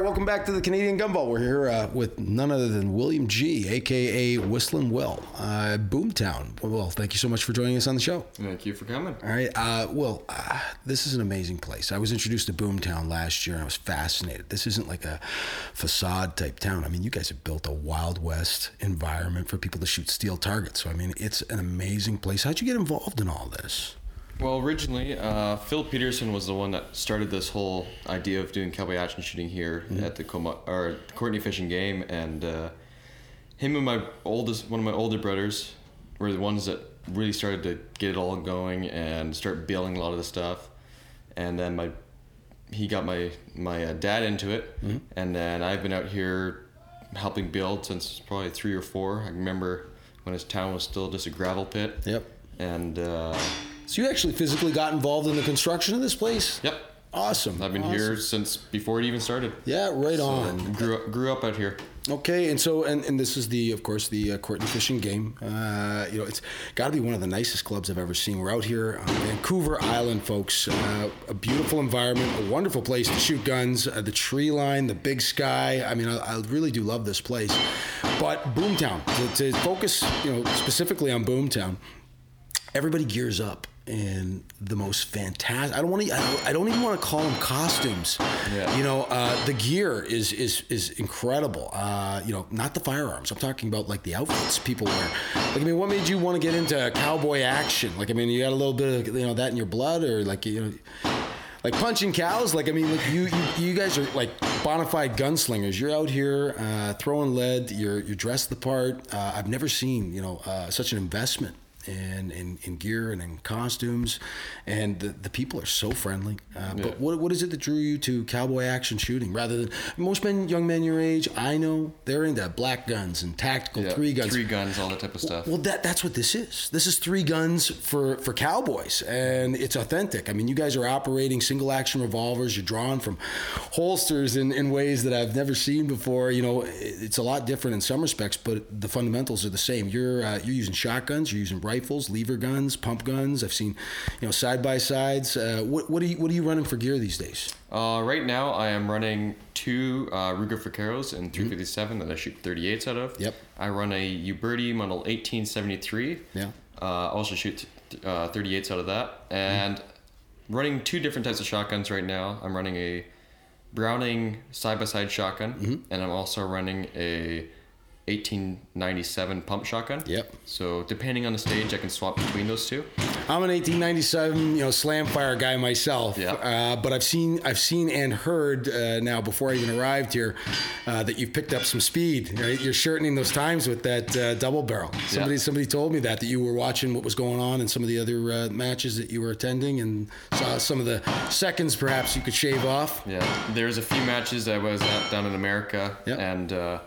right, welcome back to the Canadian Gun Vault. We're here uh, with none other than William G, aka Whistling Will, uh, Boomtown. Well, thank you so much for joining us on the show. Thank you for coming. All right, uh, Will, uh, this is an amazing place. I was introduced to Boomtown last year and I was fascinated. This isn't like a facade type town. I mean, you guys have built a Wild West environment for people to shoot steel targets. So, I mean, it's an amazing place. How'd you get involved in all this? Well, originally, uh, Phil Peterson was the one that started this whole idea of doing cowboy action shooting here Mm-hmm. at the Coma, or Courtenay Fish and Game, and uh, him and my oldest, one of my older brothers, were the ones that really started to get it all going and start building a lot of the stuff, and then my he got my my uh, dad into it, Mm-hmm. and then I've been out here helping build since probably three or four. I remember when his town was still just a gravel pit. Yep. And uh, So, you actually physically got involved in the construction of this place? yep, Awesome. I've been Awesome. here since before it even started. Yeah, right So, on. grew up, grew up out here. Okay, and so and, and this is the of course the uh, Courtenay Fish and Game. Uh, you know, it's got to be one of the nicest clubs I've ever seen. We're out here on Vancouver Island, folks. Uh, a beautiful environment, a wonderful place to shoot guns. Uh, the tree line, the big sky. I mean, I, I really do love this place. But Boomtown, to, to focus, you know, specifically on Boomtown, everybody gears up in the most fantastic. I don't want to. I don't, I don't even want to call them costumes. Yeah. You know, uh, the gear is is is incredible. Uh, you know, not the firearms. I'm talking about like the outfits people wear. Like, I mean, what made you want to get into cowboy action? Like, I mean, you got a little bit of you know that in your blood, or like you know. Like punching cows, like I mean, like you, you, you guys are like bona fide gunslingers. You're out here uh, throwing lead. You're you're dressed the part. Uh, I've never seen you know uh, such an investment in, in, in gear and in costumes, and the, the people are so friendly. Uh, Yeah. But what, what is it that drew you to cowboy action shooting rather than most men, young men your age? I know they're into black guns and tactical Yeah, three guns. three guns, all that type of stuff. Well, that that's what this is. This is three guns for for cowboys, and it's authentic. I mean, you guys are operating single action revolvers. You're drawing from holsters in, in ways that I've never seen before. You know, it- it's a lot different in some respects, but the fundamentals are the same. You're uh, you're using shotguns. You're using rifles, lever guns, pump guns. I've seen, you know, side by sides. Uh, what what are you what are you running for gear these days? Uh, right now, I am running two uh, Ruger in Mm-hmm. 357 that I shoot 38s out of. Yep. I run a Uberti model 1873. Yeah. Uh, also shoot uh, 38s out of that. And running two different types of shotguns right now. I'm running a Browning side by side shotgun, Mm-hmm. and I'm also running a 1897 pump shotgun. Yep. So depending on the stage, I can swap between those two. I'm an 1897, you know, slam fire guy myself. Yeah. Uh, but I've seen, I've seen and heard uh, now before I even arrived here uh, that you've picked up some speed. Right? You're shortening those times with that uh, double barrel. Somebody, somebody told me that that you were watching what was going on in some of the other uh, matches that you were attending and saw some of the seconds perhaps you could shave off. Yeah, there's a few matches I was at down in America, Yep. and uh,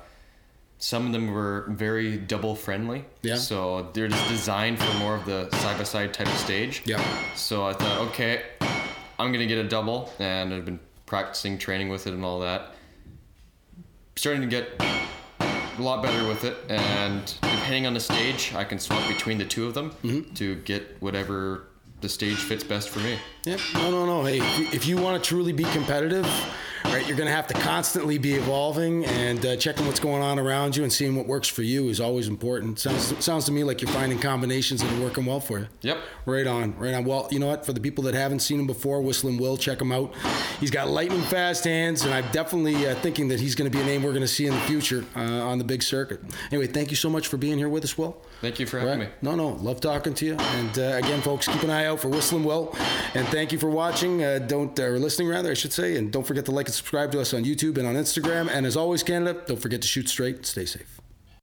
some of them were very double friendly. Yeah. So they're just designed for more of the side by side type of stage. Yeah. So I thought, okay, I'm gonna get a double, and I've been practicing, training with it, and all that. Starting to get a lot better with it, and depending on the stage, I can swap between the two of them Mm-hmm. to get whatever the stage fits best for me. Yeah, no, no, no. Hey, if you, if you want to truly be competitive, right, you're going to have to constantly be evolving and uh, checking what's going on around you and seeing what works for you is always important. Sounds sounds to me like you're finding combinations that are working well for you. Yep. Right on, right on. Well, you know what? For the people that haven't seen him before, Whistling Will, check him out. He's got lightning fast hands, and I'm definitely uh, thinking that he's going to be a name we're going to see in the future uh, on the big circuit. Anyway, thank you so much for being here with us, Will. Thank you for having Right. me. No, no, love talking to you. And uh, again, folks, keep an eye out for Whistling Will. And thank you for watching. Uh, don't uh, or listening rather, I should say. And don't forget to like and subscribe to us on YouTube and on Instagram. And as always, Canada, don't forget to shoot straight. Stay safe.